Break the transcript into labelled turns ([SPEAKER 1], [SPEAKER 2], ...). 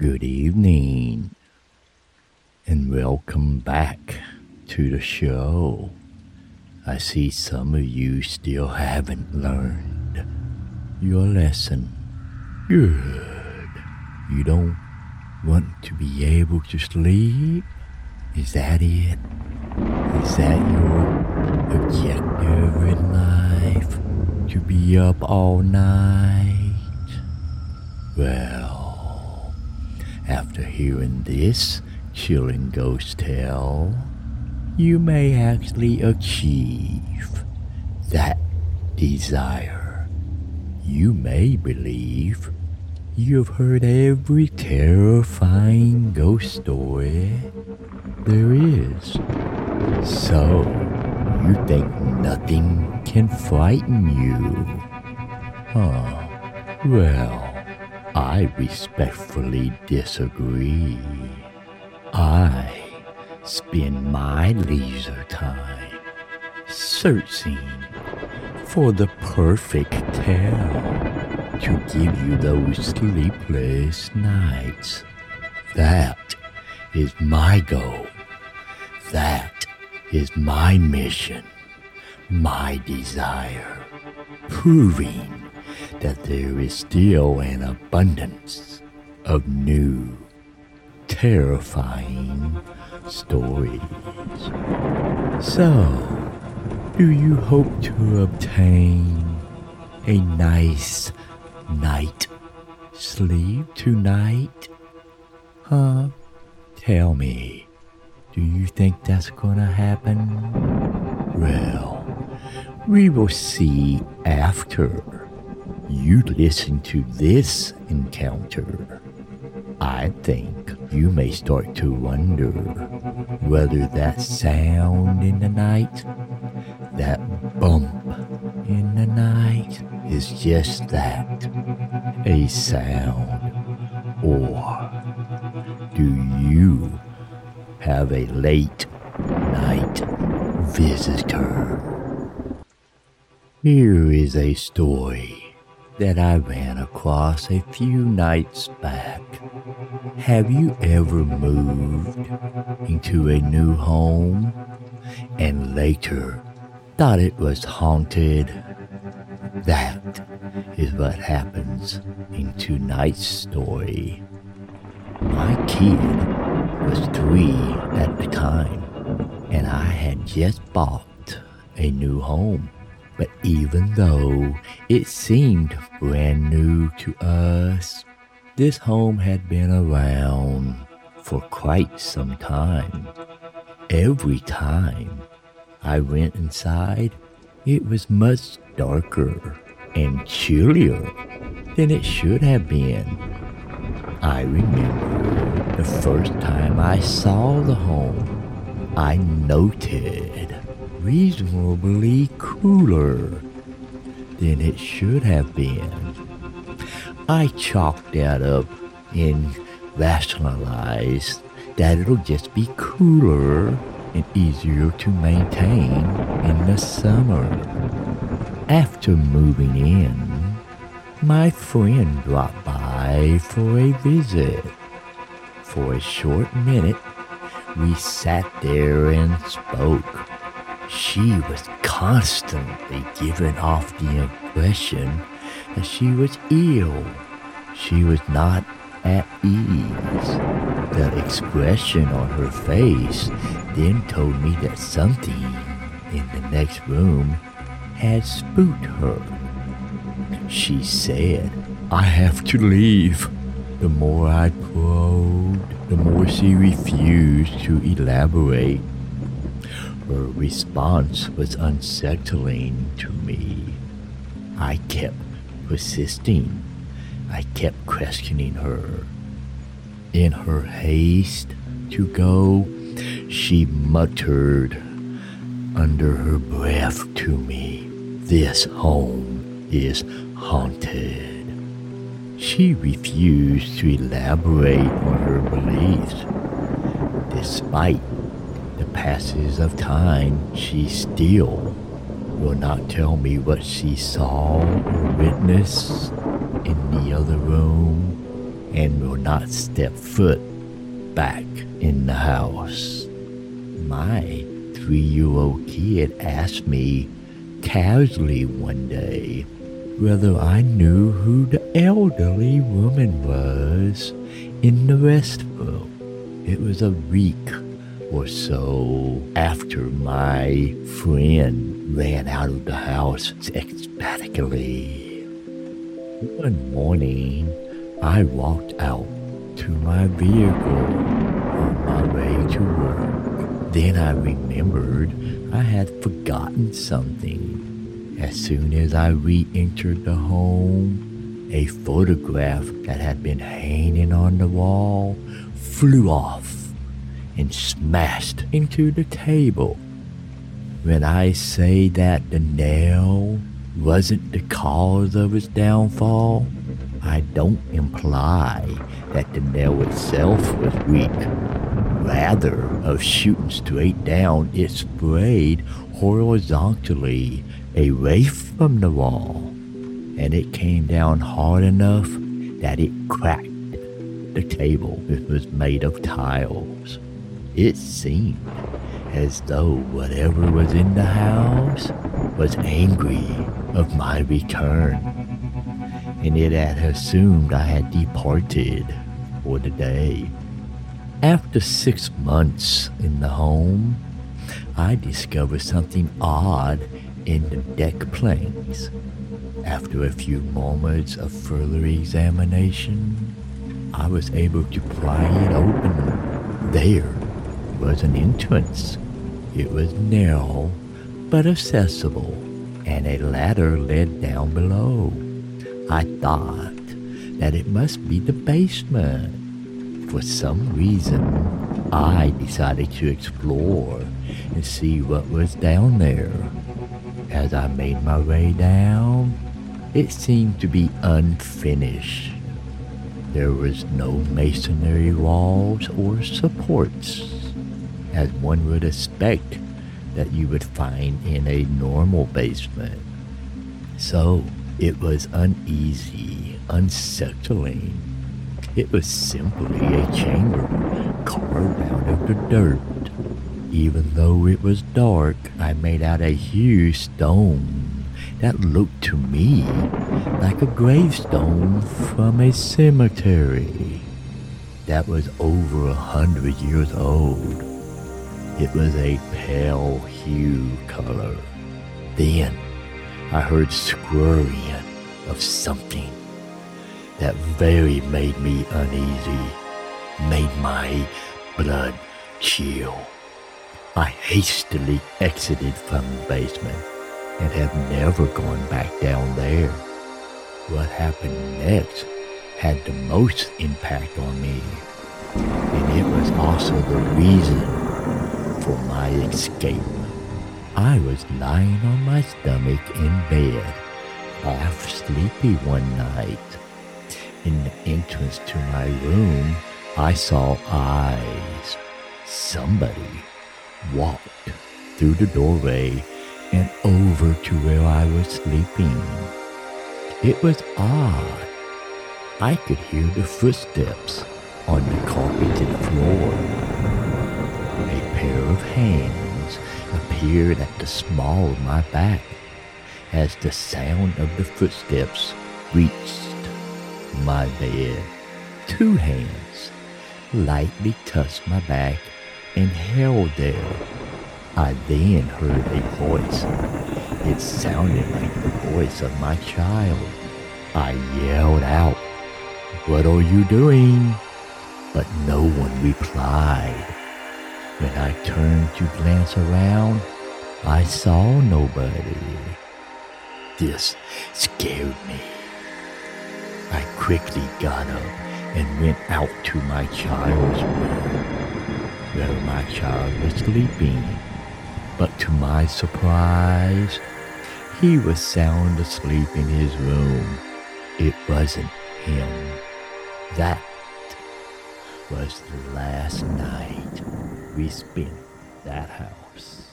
[SPEAKER 1] Good evening, and welcome back to the show. I see some of you still haven't learned your lesson. Good. You don't want to be able to sleep? Is that it? Is that your objective in life? To be up all night? Well, after hearing this chilling ghost tale, you may actually achieve that desire. You may believe you've heard every terrifying ghost story there is. So, you think nothing can frighten you? Huh. Well, I respectfully disagree. I spend my leisure time searching for the perfect tale to give you those sleepless nights. That is my goal. That is my mission, my desire, proving that there is still an abundance of new, terrifying stories. So, do you hope to obtain a nice night sleep tonight? Huh? Tell me, do you think that's gonna happen? Well, we will see after you listen to this encounter. I think you may start to wonder whether that sound in the night, that bump in the night, is just that a sound, or do you have a late night visitor? Here is a story that I ran across a few nights back. Have you ever moved into a new home and later thought it was haunted? That is what happens in tonight's story. My kid was three at the time, and I had just bought a new home. But even though it seemed brand new to us, this home had been around for quite some time. Every time I went inside, it was much darker and chillier than it should have been. I remember the first time I saw the home, I noted reasonably cooler than it should have been. I chalked that up and rationalized that it'll just be cooler and easier to maintain in the summer. After moving in, my friend dropped by for a visit. For a short minute, we sat there and spoke she was constantly giving off the impression that she was ill. She was not at ease. The expression on her face then told me that something in the next room had spooked her. She said, I have to leave. The more I probed, the more she refused to elaborate. Her response was unsettling to me. I kept persisting. I kept questioning her. In her haste to go, she muttered under her breath to me, This home is haunted. She refused to elaborate on her beliefs, despite passes of time, she still will not tell me what she saw or witnessed in the other room. and will not step foot back in the house. My three year old kid asked me casually one day whether I knew who the elderly woman was in the restroom. It was a week or so after my friend ran out of the house ecstatically. One morning, I walked out to my vehicle on my way to work. Then I remembered I had forgotten something. As soon as I re entered the home, a photograph that had been hanging on the wall flew off and smashed into the table. When I say that the nail wasn't the cause of its downfall, I don't imply that the nail itself was weak. Rather, of shooting straight down, it sprayed horizontally away from the wall, and it came down hard enough that it cracked the table, which was made of tiles. It seemed as though whatever was in the house was angry of my return, and it had assumed I had departed for the day. After six months in the home, I discovered something odd in the deck planks. After a few moments of further examination, I was able to pry it open. There was an entrance. It was narrow but accessible, and a ladder led down below. I thought that it must be the basement. For some reason, I decided to explore and see what was down there. As I made my way down, it seemed to be unfinished. There was no masonry walls or supports as one would expect that you would find in a normal basement. So it was uneasy, unsettling. It was simply a chamber carved out of the dirt. Even though it was dark, I made out a huge stone that looked to me like a gravestone from a cemetery that was over a hundred years old. It was a pale hue color. Then I heard scurrying of something that very made me uneasy, made my blood chill. I hastily exited from the basement and have never gone back down there. What happened next had the most impact on me, and it was also the reason for my escape. I was lying on my stomach in bed, half sleepy one night. In the entrance to my room, I saw eyes. Somebody walked through the doorway and over to where I was sleeping. It was odd. I could hear the footsteps on the carpeted floor of hands appeared at the small of my back as the sound of the footsteps reached my bed. Two hands lightly touched my back and held there. I then heard a voice. It sounded like the voice of my child. I yelled out, What are you doing? But no one replied. When I turned to glance around, I saw nobody. This scared me. I quickly got up and went out to my child's room, where my child was sleeping. But to my surprise, he was sound asleep in his room. It wasn't him. That was the last night we spin that house.